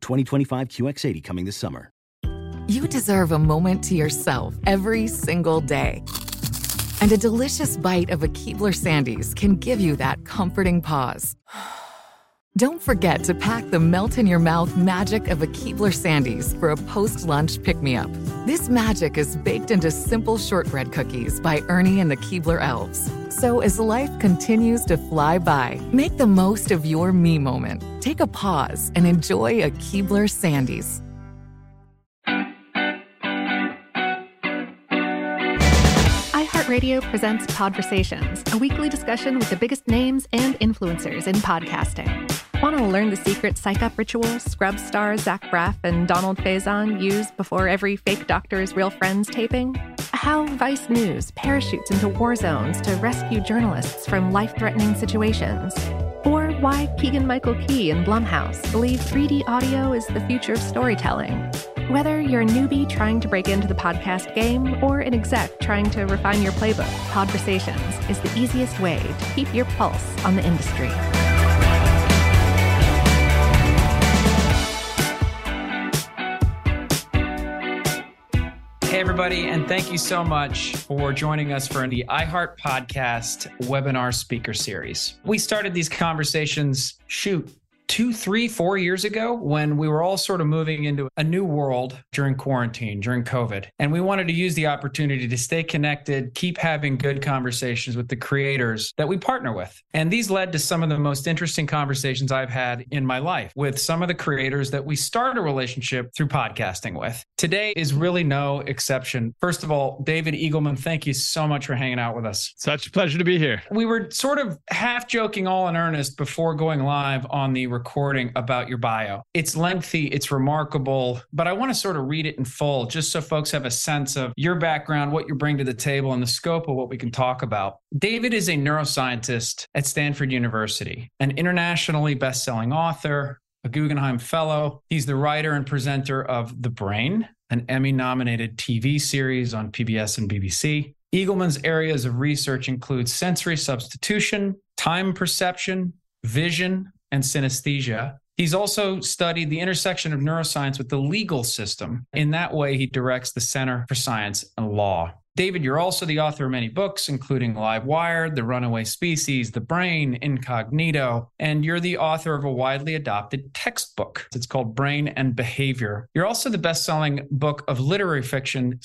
2025 QX80 coming this summer. You deserve a moment to yourself every single day. And a delicious bite of a Keebler Sandies can give you that comforting pause. Don't forget to pack the melt in your mouth magic of a Keebler Sandies for a post lunch pick me up. This magic is baked into simple shortbread cookies by Ernie and the Keebler Elves. So as life continues to fly by, make the most of your me moment. Take a pause and enjoy a Keebler Sandies. iHeartRadio presents Podversations, a weekly discussion with the biggest names and influencers in podcasting. Want to learn the secret psych up rituals Scrubs stars Zach Braff and Donald Faison use before every fake doctor's real friends taping? How Vice News parachutes into war zones to rescue journalists from life threatening situations? Or why Keegan Michael Key and Blumhouse believe 3D audio is the future of storytelling? Whether you're a newbie trying to break into the podcast game or an exec trying to refine your playbook, Podversations is the easiest way to keep your pulse on the industry. Everybody, and thank you so much for joining us for the iHeart Podcast webinar speaker series. We started these conversations, shoot, two, three, four years ago when we were all sort of moving into a new world during quarantine, during COVID. And we wanted to use the opportunity to stay connected, keep having good conversations with the creators that we partner with. And these led to some of the most interesting conversations I've had in my life with some of the creators that we start a relationship through podcasting with. Today is really no exception. First of all, David Eagleman, thank you so much for hanging out with us. Such a pleasure to be here. We were sort of half joking, all in earnest before going live on the recording about your bio. It's lengthy, it's remarkable, but I want to sort of read it in full just so folks have a sense of your background, what you bring to the table, and the scope of what we can talk about. David is a neuroscientist at Stanford University, an internationally best-selling author, a Guggenheim Fellow. He's the writer and presenter of The Brain, an Emmy nominated TV series on PBS and BBC. Eagleman's areas of research include sensory substitution, time perception, vision, and synesthesia. He's also studied the intersection of neuroscience with the legal system. In that way, he directs the Center for Science and Law. David, you're also the author of many books, including Livewired, The Runaway Species, The Brain, Incognito, and you're the author of a widely adopted textbook. It's called Brain and Behavior. You're also the best selling book of literary fiction,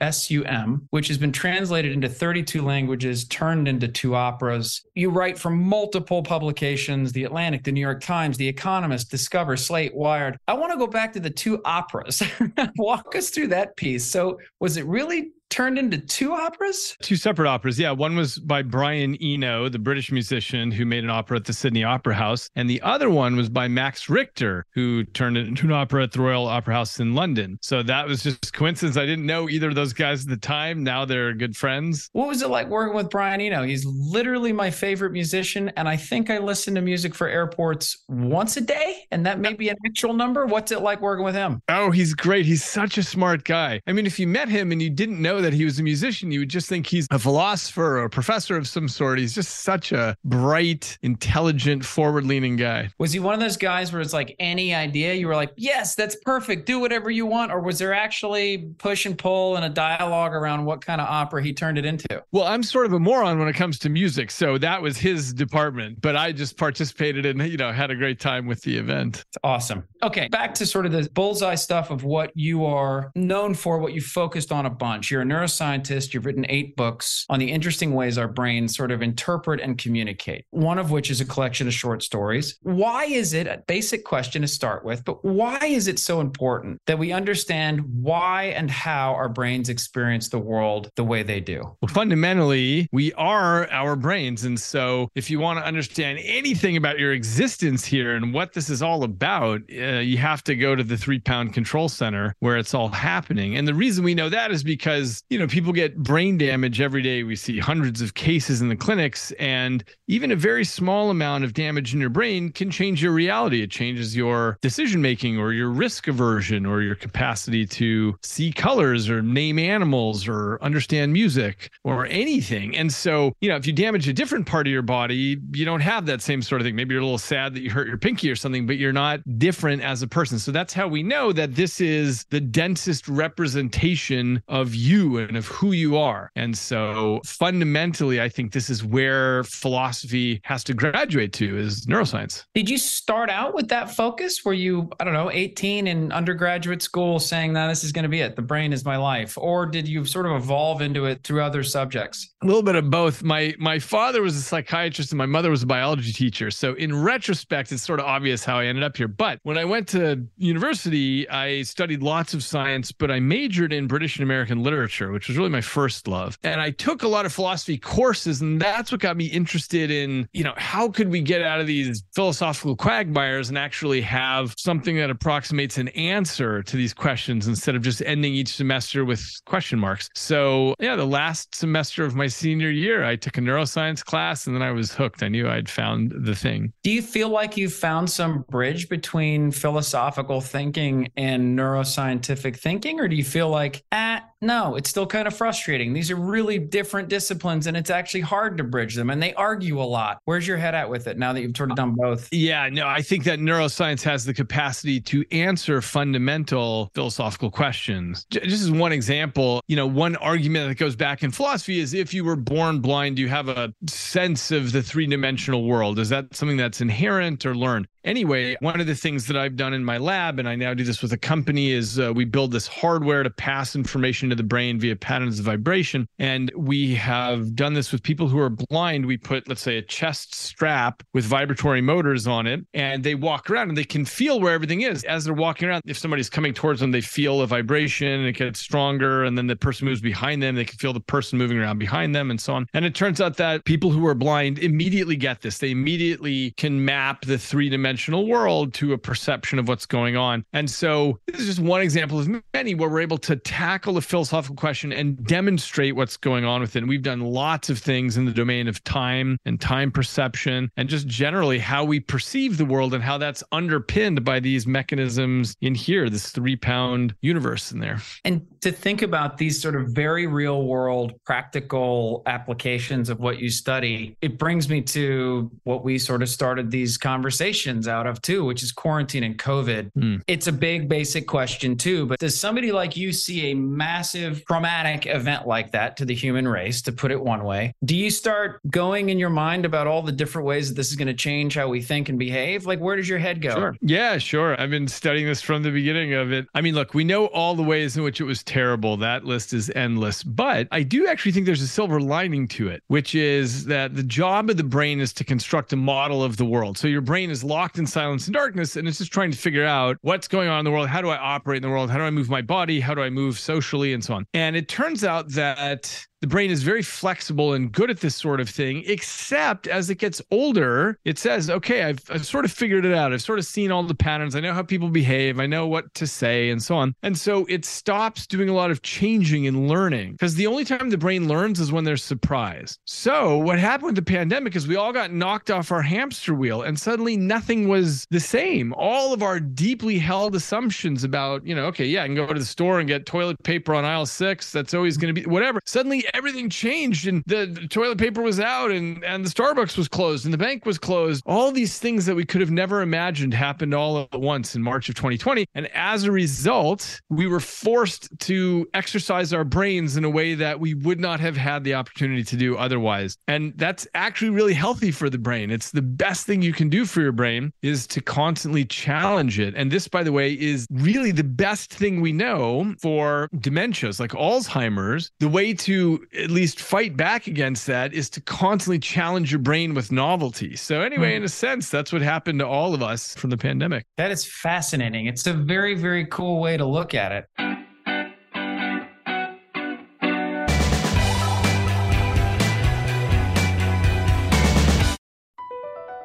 Sum, which has been translated into 32 languages, turned into two operas. You write for multiple publications The Atlantic, The New York Times, The Economist, Discover, Slate, Wired. I want to go back to the two operas. Walk us through that piece. So, was it really turned into two operas? Two separate operas. Yeah. One was by Brian Eno, the British musician who made an opera at the Sydney Opera House. And the other one was by Max Richter, who turned it into an opera at the Royal Opera House in London. So that was just coincidence. I didn't know either of those guys at the time. Now they're good friends. What was it like working with Brian Eno? He's literally my favorite musician. And I think I listen to music for airports once a day. And that may be an actual number. What's it like working with him? Oh, he's great. He's such a smart guy. I mean, if you met him and you didn't know that he was a musician, you would just think he's a philosopher or a professor of some sort. He's just such a bright, intelligent, forward leaning guy. Was he one of those guys where it's like any idea you were like, yes, that's perfect, do whatever you want? Or was there actually push and pull and a dialogue around what kind of opera he turned it into? Well, I'm sort of a moron when it comes to music. So that was his department, but I just participated and, you know, had a great time with the event. It's awesome. Okay, back to sort of the bullseye stuff of what you are known for, what you focused on a bunch. You're a neuroscientist, you've written eight books on the interesting ways our brains sort of interpret and communicate, one of which is a collection of short stories. Why is it, a basic question to start with, but why is it so important that we understand why and how our brains experience the world the way they do? Well, fundamentally, we are our brains. And so if you want to understand anything about your existence here and what this is all about, uh, you have to go to the three pound control center where it's all happening. And the reason we know that is because, you know, people get brain damage every day. We see hundreds of cases in the clinics, and even a very small amount of damage in your brain can change your reality. It changes your decision making or your risk aversion or your capacity to see colors or name animals or understand music or anything. And so, you know, if you damage a different part of your body, you don't have that same sort of thing. Maybe you're a little sad that you hurt your pinky or something, but you're not different as a person. So that's how we know that this is the densest representation of you and of who you are. And so fundamentally, I think this is where philosophy has to graduate to is neuroscience. Did you start out with that focus? Were you, I don't know, 18 in undergraduate school saying, that this is going to be it. The brain is my life. Or did you sort of evolve into it through other subjects? A little bit of both. My my father was a psychiatrist and my mother was a biology teacher. So in retrospect, it's sort of obvious how I ended up here. But when I went to university, I studied lots of science, but I majored in British and American literature, which was really my first love. And I took a lot of philosophy courses, and that's what got me interested in, you know, how could we get out of these philosophical quagmires and actually have something that approximates an answer to these questions instead of just ending each semester with question marks. So, yeah, the last semester of my senior year, I took a neuroscience class and then I was hooked. I knew I'd found the thing. Do you feel like you found some bridge between philosophical thinking and neuroscientific thinking? Or do you feel like, ah, no, it's still kind of frustrating. These are really different disciplines and it's actually hard to bridge them and they argue a lot. Where's your head at with it now that you've sort of done both? Yeah, no, I think that neuroscience has the capacity to answer fundamental philosophical questions. Just as one example, you know, one argument that goes back in philosophy is if you were born blind, you have a sense of the three dimensional world. Is that something that's inherent or learned? Anyway, one of the things that I've done in my lab, and I now do this with a company, is uh, we build this hardware to pass information to the brain via patterns of vibration. And we have done this with people who are blind. We put, let's say, a chest strap with vibratory motors on it, and they walk around and they can feel where everything is as they're walking around. If somebody's coming towards them, they feel a vibration and it gets stronger. And then the person moves behind them, they can feel the person moving around behind them and so on. And it turns out that people who are blind immediately get this. They immediately can map the three dimensional dimensional world to a perception of what's going on. And so this is just one example of many where we're able to tackle a philosophical question and demonstrate what's going on with it. We've done lots of things in the domain of time and time perception and just generally how we perceive the world and how that's underpinned by these mechanisms in here, this three pound universe in there. And to think about these sort of very real world practical applications of what you study, it brings me to what we sort of started these conversations out of too, which is quarantine and COVID. Mm. It's a big basic question too, but does somebody like you see a massive traumatic event like that to the human race, to put it one way? Do you start going in your mind about all the different ways that this is going to change how we think and behave? Like, where does your head go? Sure. Yeah, sure. I've been studying this from the beginning of it. I mean, look, we know all the ways in which it was terrible. That list is endless. But I do actually think there's a silver lining to it, which is that the job of the brain is to construct a model of the world. So your brain is locked locked in silence and darkness and it's just trying to figure out what's going on in the world. How do I operate in the world? How do I move my body? How do I move socially and so on? And it turns out that the brain is very flexible and good at this sort of thing, except as it gets older, it says, okay, I've, I've, sort of figured it out. I've sort of seen all the patterns. I know how people behave. I know what to say and so on. And so it stops doing a lot of changing and learning because the only time the brain learns is when there's surprise. So what happened with the pandemic is we all got knocked off our hamster wheel and suddenly nothing was the same. All of our deeply held assumptions about, you know, okay, yeah, I can go to the store and get toilet paper on aisle six. That's always going to be whatever. Suddenly everything changed and the, the toilet paper was out and and the Starbucks was closed and the bank was closed. All these things that we could have never imagined happened all at once in March of 2020. And as a result, we were forced to exercise our brains in a way that we would not have had the opportunity to do otherwise. And that's actually really healthy for the brain. It's the best thing you can do for your brain is to constantly challenge it. And this, by the way, is really the best thing we know for dementias like Alzheimer's. The way to at least fight back against that is to constantly challenge your brain with novelty. So, anyway, mm. in a sense, that's what happened to all of us from the pandemic. That is fascinating. It's a very, very cool way to look at it.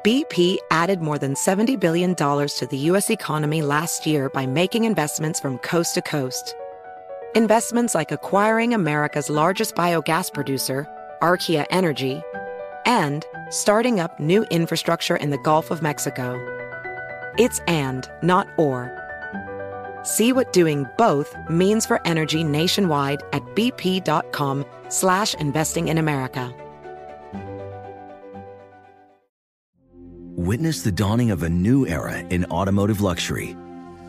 BP added more than $70 billion to the U.S. economy last year by making investments from coast to coast Investments like acquiring America's largest biogas producer, Archaea Energy, and starting up new infrastructure in the Gulf of Mexico. It's and, not or. See what doing both means for energy nationwide at bp.com slash investing in America. Witness the dawning of a new era in automotive luxury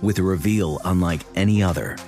with a reveal unlike any other –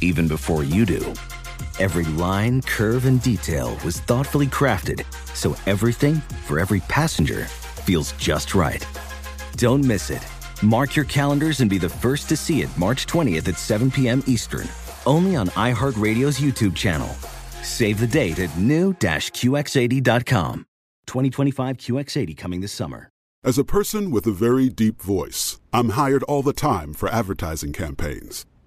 even before you do. Every line, curve, and detail was thoughtfully crafted so everything for every passenger feels just right. Don't miss it. Mark your calendars and be the first to see it March 20th at 7 p.m. Eastern, only on iHeartRadio's YouTube channel. Save the date at new-QX80.com. 2025 QX80 coming this summer. As a person with a very deep voice, I'm hired all the time for advertising campaigns.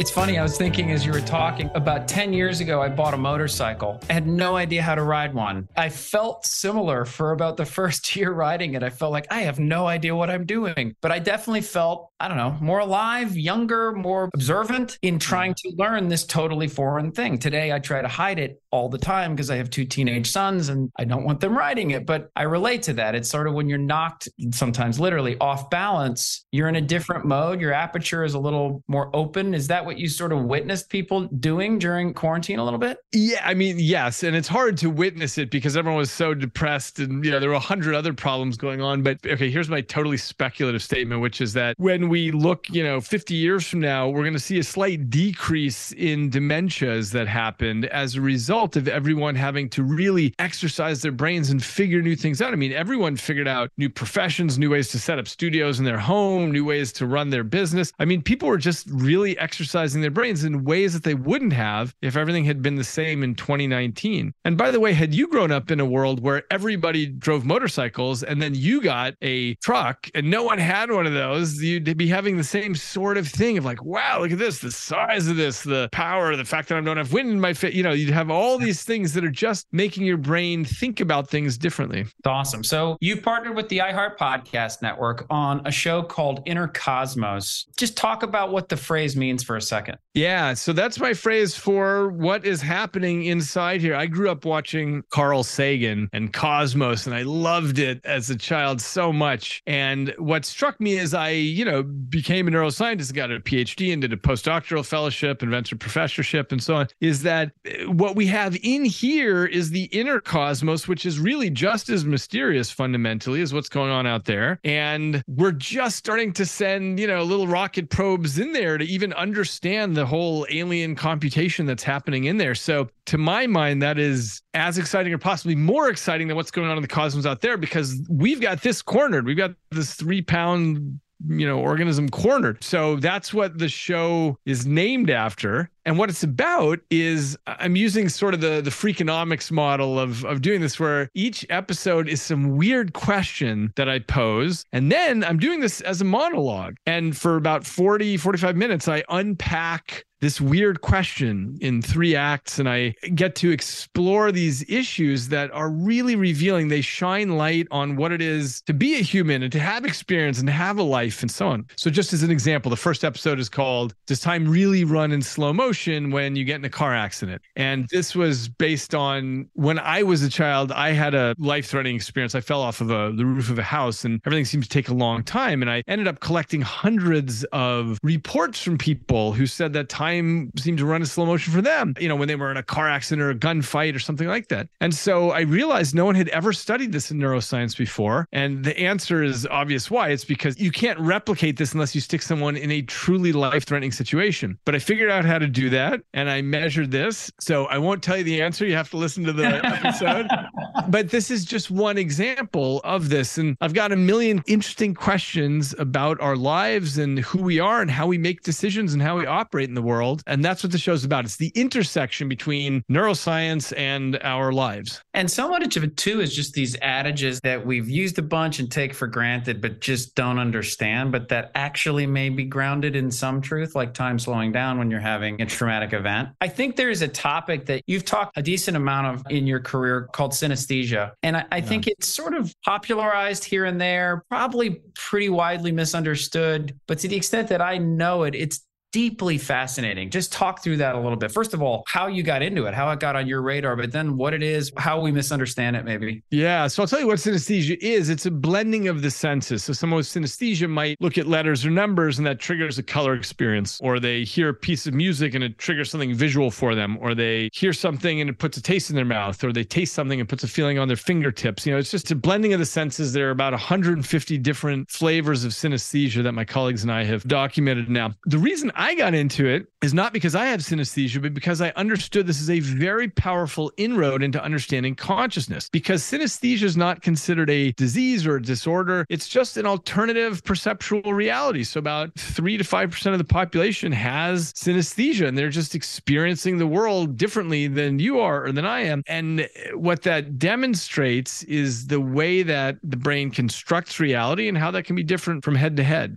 It's funny, I was thinking as you were talking about 10 years ago, I bought a motorcycle. I had no idea how to ride one. I felt similar for about the first year riding it. I felt like I have no idea what I'm doing, but I definitely felt, I don't know, more alive, younger, more observant in trying to learn this totally foreign thing. Today, I try to hide it all the time because I have two teenage sons and I don't want them riding it. But I relate to that. It's sort of when you're knocked, sometimes literally off balance, you're in a different mode. Your aperture is a little more open. Is that what you sort of witnessed people doing during quarantine a little bit? Yeah, I mean, yes. And it's hard to witness it because everyone was so depressed and, you know, there were a hundred other problems going on. But okay, here's my totally speculative statement, which is that when we look, you know, 50 years from now, we're going to see a slight decrease in dementias that happened as a result of everyone having to really exercise their brains and figure new things out. I mean, everyone figured out new professions, new ways to set up studios in their home, new ways to run their business. I mean, people were just really exercising their brains in ways that they wouldn't have if everything had been the same in 2019. And by the way, had you grown up in a world where everybody drove motorcycles and then you got a truck and no one had one of those, you'd be having the same sort of thing of like, wow, look at this, the size of this, the power, the fact that I don't have wind in my face. You know, you'd have all these things that are just making your brain think about things differently. It's awesome. So you've partnered with the iHeart Podcast Network on a show called Inner Cosmos. Just talk about what the phrase means for a second. Yeah. So that's my phrase for what is happening inside here. I grew up watching Carl Sagan and Cosmos, and I loved it as a child so much. And what struck me is I, you know, became a neuroscientist, got a PhD and did a postdoctoral fellowship and venture professorship and so on, is that what we have in here is the inner cosmos, which is really just as mysterious fundamentally as what's going on out there. And we're just starting to send, you know, little rocket probes in there to even understand the whole alien computation that's happening in there. So, to my mind, that is as exciting or possibly more exciting than what's going on in the cosmos out there because we've got this cornered. We've got this three pound you know organism cornered. So that's what the show is named after. And what it's about is i'm using sort of the the freakonomics model of of doing this where each episode is some weird question that i pose. And then i'm doing this as a monologue. And for about 40 45 minutes i unpack this weird question in three acts and i get to explore these issues that are really revealing. They shine light on what it is to be a human and to have experience and have a life and so on. So just as an example the first episode is called does time really run in slow motion when you get in a car accident? And this was based on when i was a child i had a life-threatening experience. I fell off of a, the roof of a house and everything seemed to take a long time. And i ended up collecting hundreds of reports from people who said that time time seemed to run in slow motion for them, you know, when they were in a car accident or a gunfight or something like that. And so I realized no one had ever studied this in neuroscience before. And the answer is obvious why. It's because you can't replicate this unless you stick someone in a truly life threatening situation. But I figured out how to do that and I measured this. So I won't tell you the answer. You have to listen to the episode. But this is just one example of this. And I've got a million interesting questions about our lives and who we are and how we make decisions and how we operate in the world. And that's what the show's about. It's the intersection between neuroscience and our lives. And so much of it, too, is just these adages that we've used a bunch and take for granted, but just don't understand, but that actually may be grounded in some truth, like time slowing down when you're having a traumatic event. I think there is a topic that you've talked a decent amount of in your career called synesthesia. And I, I yeah. think it's sort of popularized here and there, probably pretty widely misunderstood. But to the extent that I know it, it's deeply fascinating. Just talk through that a little bit. First of all, how you got into it, how it got on your radar, but then what it is, how we misunderstand it, maybe. Yeah. So I'll tell you what synesthesia is it's a blending of the senses. So someone with synesthesia might look at letters or numbers and that triggers a color experience, or they hear a piece of music and it triggers something visual for them, or they hear something and it puts a taste in their mouth, or they taste something and puts a feeling on their fingertips. You know, it's just a blending of the senses. There are about 150 different flavors of synesthesia that my colleagues and I have documented now. The reason I got into it is not because I have synesthesia, but because I understood this is a very powerful inroad into understanding consciousness. Because synesthesia is not considered a disease or a disorder, it's just an alternative perceptual reality. So, about three to 5% of the population has synesthesia, and they're just experiencing the world differently than you are or than I am. And what that demonstrates is the way that the brain constructs reality and how that can be different from head to head.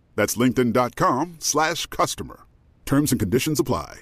That's linkedin.com slash customer. Terms and conditions apply.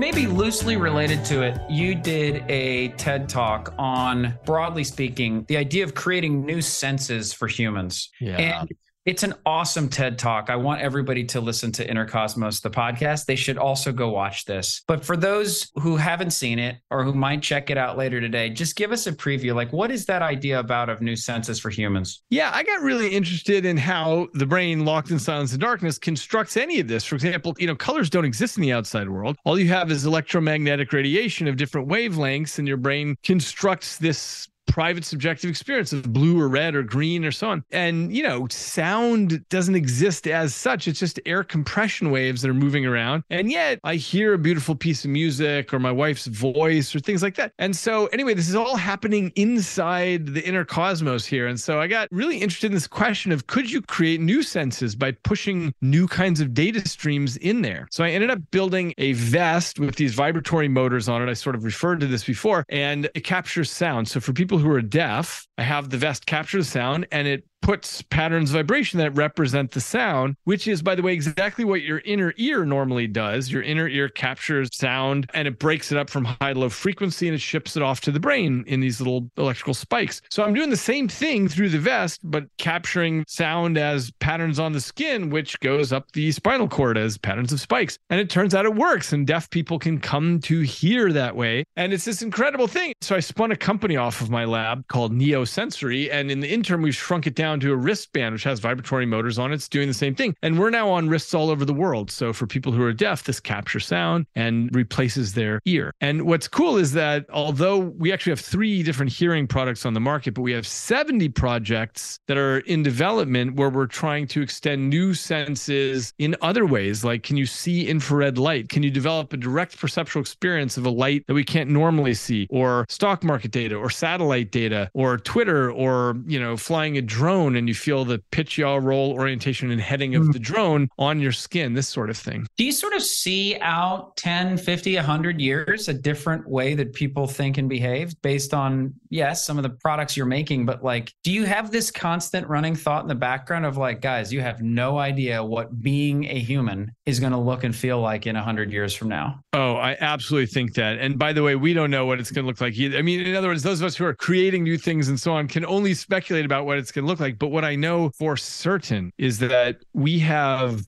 Maybe loosely related to it, you did a TED talk on, broadly speaking, the idea of creating new senses for humans. Yeah. And it's an awesome TED talk. I want everybody to listen to Inner Cosmos, the podcast. They should also go watch this. But for those who haven't seen it or who might check it out later today, just give us a preview. Like, what is that idea about of new senses for humans? Yeah, I got really interested in how the brain, locked in silence and darkness, constructs any of this. For example, you know, colors don't exist in the outside world. All you have is electromagnetic radiation of different wavelengths, and your brain constructs this private subjective experience of blue or red or green or so on. And, you know, sound doesn't exist as such. It's just air compression waves that are moving around. And yet I hear a beautiful piece of music or my wife's voice or things like that. And so, anyway, this is all happening inside the inner cosmos here. And so I got really interested in this question of could you create new senses by pushing new kinds of data streams in there? So I ended up building a vest with these vibratory motors on it. I sort of referred to this before, and it captures sound. So for people who are deaf, I have the vest capture the sound and it puts patterns of vibration that represent the sound, which is, by the way, exactly what your inner ear normally does. Your inner ear captures sound and it breaks it up from high to low frequency and it ships it off to the brain in these little electrical spikes. So I'm doing the same thing through the vest, but capturing sound as patterns on the skin, which goes up the spinal cord as patterns of spikes. And it turns out it works and deaf people can come to hear that way. And it's this incredible thing. So I spun a company off of my lab called Neosensory. And in the interim, we've shrunk it down down to a wristband, which has vibratory motors on it. It's doing the same thing. And we're now on wrists all over the world. So for people who are deaf, this captures sound and replaces their ear. And what's cool is that although we actually have three different hearing products on the market, but we have 70 projects that are in development where we're trying to extend new senses in other ways. Like, can you see infrared light? Can you develop a direct perceptual experience of a light that we can't normally see, or stock market data, or satellite data, or Twitter, or, you know, flying a drone and you feel the pitch, yaw, roll orientation and heading of mm. the drone on your skin, this sort of thing. Do you sort of see out 10, 50, 100 years a different way that people think and behave based on, yes, some of the products you're making, but like, do you have this constant running thought in the background of like, guys, you have no idea what being a human is going to look and feel like in 100 years from now? Oh, I absolutely think that. And by the way, we don't know what it's going to look like either. I mean, in other words, those of us who are creating new things and so on can only speculate about what it's going to look like. But what I know for certain is that we have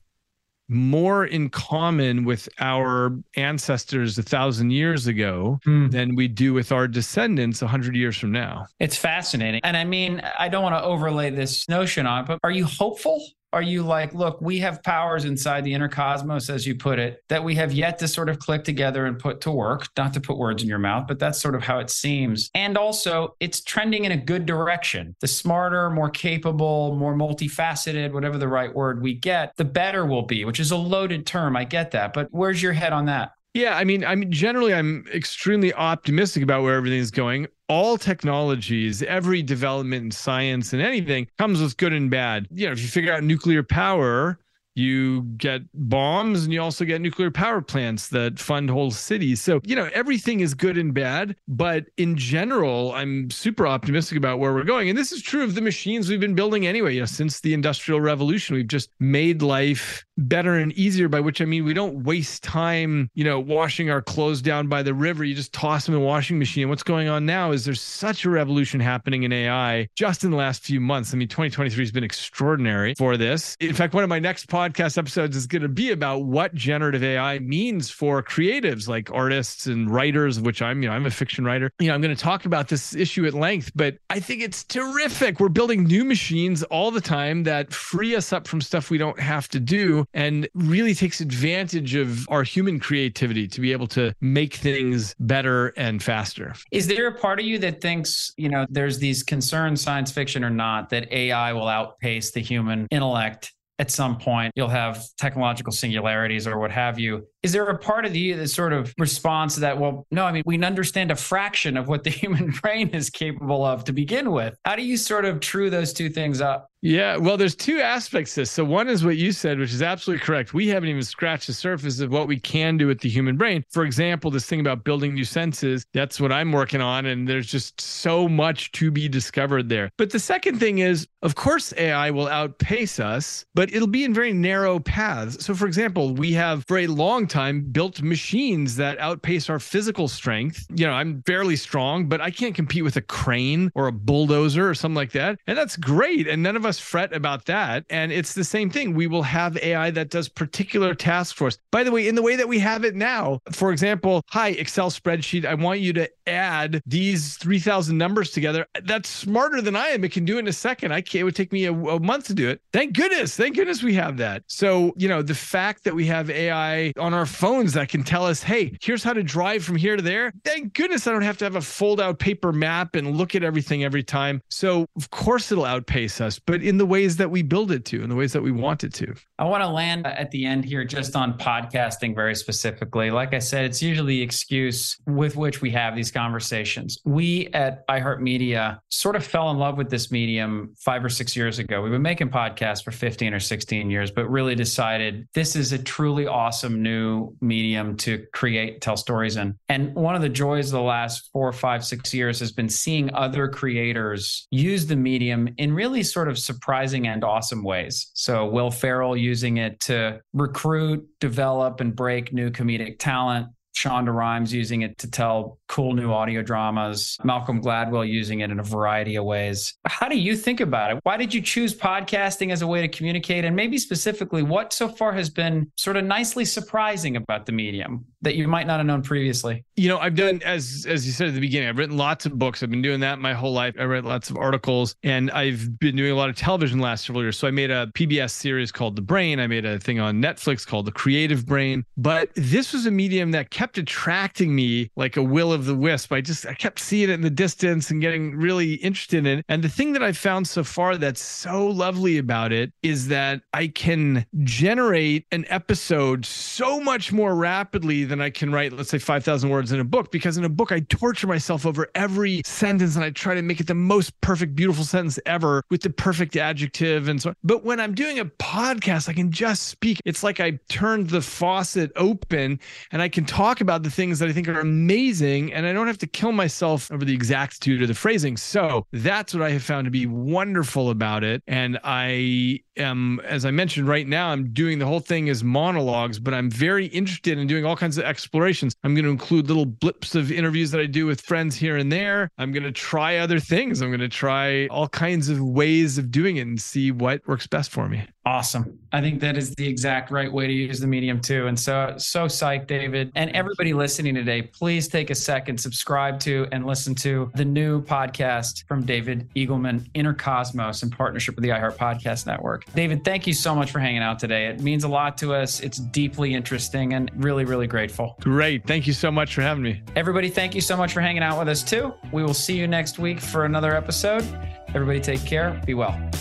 more in common with our ancestors a thousand years ago hmm. than we do with our descendants a hundred years from now. It's fascinating. And I mean, I don't want to overlay this notion on, but are you hopeful are you like, look, we have powers inside the inner cosmos, as you put it, that we have yet to sort of click together and put to work? Not to put words in your mouth, but that's sort of how it seems. And also, it's trending in a good direction. The smarter, more capable, more multifaceted, whatever the right word we get, the better we'll be, which is a loaded term. I get that. But where's your head on that? Yeah, I mean, I mean, generally, I'm extremely optimistic about where everything's going all technologies, every development in science and anything comes with good and bad. You know, if you figure out nuclear power, you get bombs and you also get nuclear power plants that fund whole cities. So, you know, everything is good and bad. But in general, I'm super optimistic about where we're going. And this is true of the machines we've been building anyway. You know, since the Industrial Revolution, we've just made life better and easier, by which I mean we don't waste time, you know, washing our clothes down by the river. You just toss them in the washing machine. What's going on now is there's such a revolution happening in AI just in the last few months. I mean, 2023 has been extraordinary for this. In fact, one of my next podcast episodes is going to be about what generative AI means for creatives like artists and writers, which I'm, you know, I'm a fiction writer. You know, I'm going to talk about this issue at length, but I think it's terrific. We're building new machines all the time that free us up from stuff we don't have to do and really takes advantage of our human creativity to be able to make things better and faster. Is there a part of you that thinks, you know, there's these concerns, science fiction or not, that AI will outpace the human intellect at some point? You'll have technological singularities or what have you. Is there a part of you that sort of responds to that well no i mean we understand a fraction of what the human brain is capable of to begin with? How do you sort of true those two things up yeah, well, there's two aspects to this. So one is what you said, which is absolutely correct. We haven't even scratched the surface of what we can do with the human brain. For example, this thing about building new senses, that's what I'm working on. And there's just so much to be discovered there. But the second thing is, of course, AI will outpace us, but it'll be in very narrow paths. So, for example, we have for a long time built machines that outpace our physical strength. You know, I'm fairly strong, but I can't compete with a crane or a bulldozer or something like that. And that's great. And none of us us fret about that. And it's the same thing. We will have AI that does particular tasks for us. By the way, in the way that we have it now, for example, hi, Excel spreadsheet, I want you to add these 3,000 numbers together. That's smarter than I am. It can do it in a second. I can't, it would take me a, a month to do it. Thank goodness. Thank goodness we have that. So, you know, the fact that we have AI on our phones that can tell us, hey, here's how to drive from here to there. Thank goodness I don't have to have a fold out paper map and look at everything every time. So, of course, it'll outpace us. But in the ways that we build it to, in the ways that we want it to. I want to land at the end here just on podcasting very specifically. Like I said, it's usually the excuse with which we have these conversations. We at iHeartMedia sort of fell in love with this medium five or six years ago. We've been making podcasts for 15 or 16 years, but really decided this is a truly awesome new medium to create, tell stories in. And one of the joys of the last four, five, six years has been seeing other creators use the medium in really sort of surprising and awesome ways. So Will Ferrell using it to recruit, develop, and break new comedic talent. Shonda Rhimes using it to tell cool new audio dramas, Malcolm Gladwell using it in a variety of ways. How do you think about it? Why did you choose podcasting as a way to communicate? And maybe specifically, what so far has been sort of nicely surprising about the medium that you might not have known previously? you know, I've done as as you said at the beginning, I've written lots of books. I've been doing that my whole life. I read lots of articles and I've been doing a lot of television last several years. So I made a PBS series called The Brain. I made a thing on Netflix called The Creative Brain. But this was a medium that kept attracting me like a will of the wisp. I just I kept seeing it in the distance and getting really interested in it. And the thing that I found so far that's so lovely about it is that I can generate an episode so much more rapidly than I can write, let's say, 5,000 words in a book. Because in a book, I torture myself over every sentence and I try to make it the most perfect, beautiful sentence ever with the perfect adjective and so on. But when I'm doing a podcast, I can just speak. It's like I turned the faucet open and I can talk about the things that I think are amazing and I don't have to kill myself over the exactitude of the phrasing. So that's what I have found to be wonderful about it. And I am, as I mentioned right now, I'm doing the whole thing as monologues, but I'm very interested in doing all kinds of explorations. I'm going to include little blips of interviews that I do with friends here and there. I'm going to try other things. I'm going to try all kinds of ways of doing it and see what works best for me. Awesome. I think that is the exact right way to use the medium too. And so, so psyched, David. And everybody listening today, please take a second, subscribe to and listen to the new podcast from David Eagleman, Inner Cosmos, in partnership with the iHeart Podcast Network. David, thank you so much for hanging out today. It means a lot to us. It's deeply interesting and really, really grateful. Great. Thank you so much for having me. Everybody, thank you so much for hanging out with us too. We will see you next week for another episode. Everybody, take care. Be well.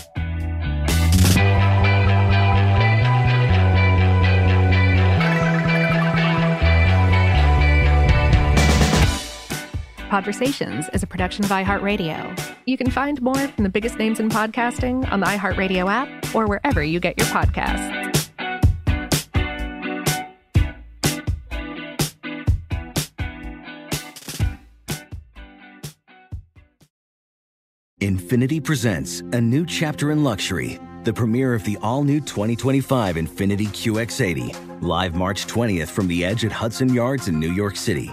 Podversations is a production of iHeartRadio. You can find more from the biggest names in podcasting on the iHeartRadio app or wherever you get your podcasts. Infiniti presents a new chapter in luxury, the premiere of the all new 2025 Infiniti QX80, live March 20th from the edge at Hudson Yards in New York City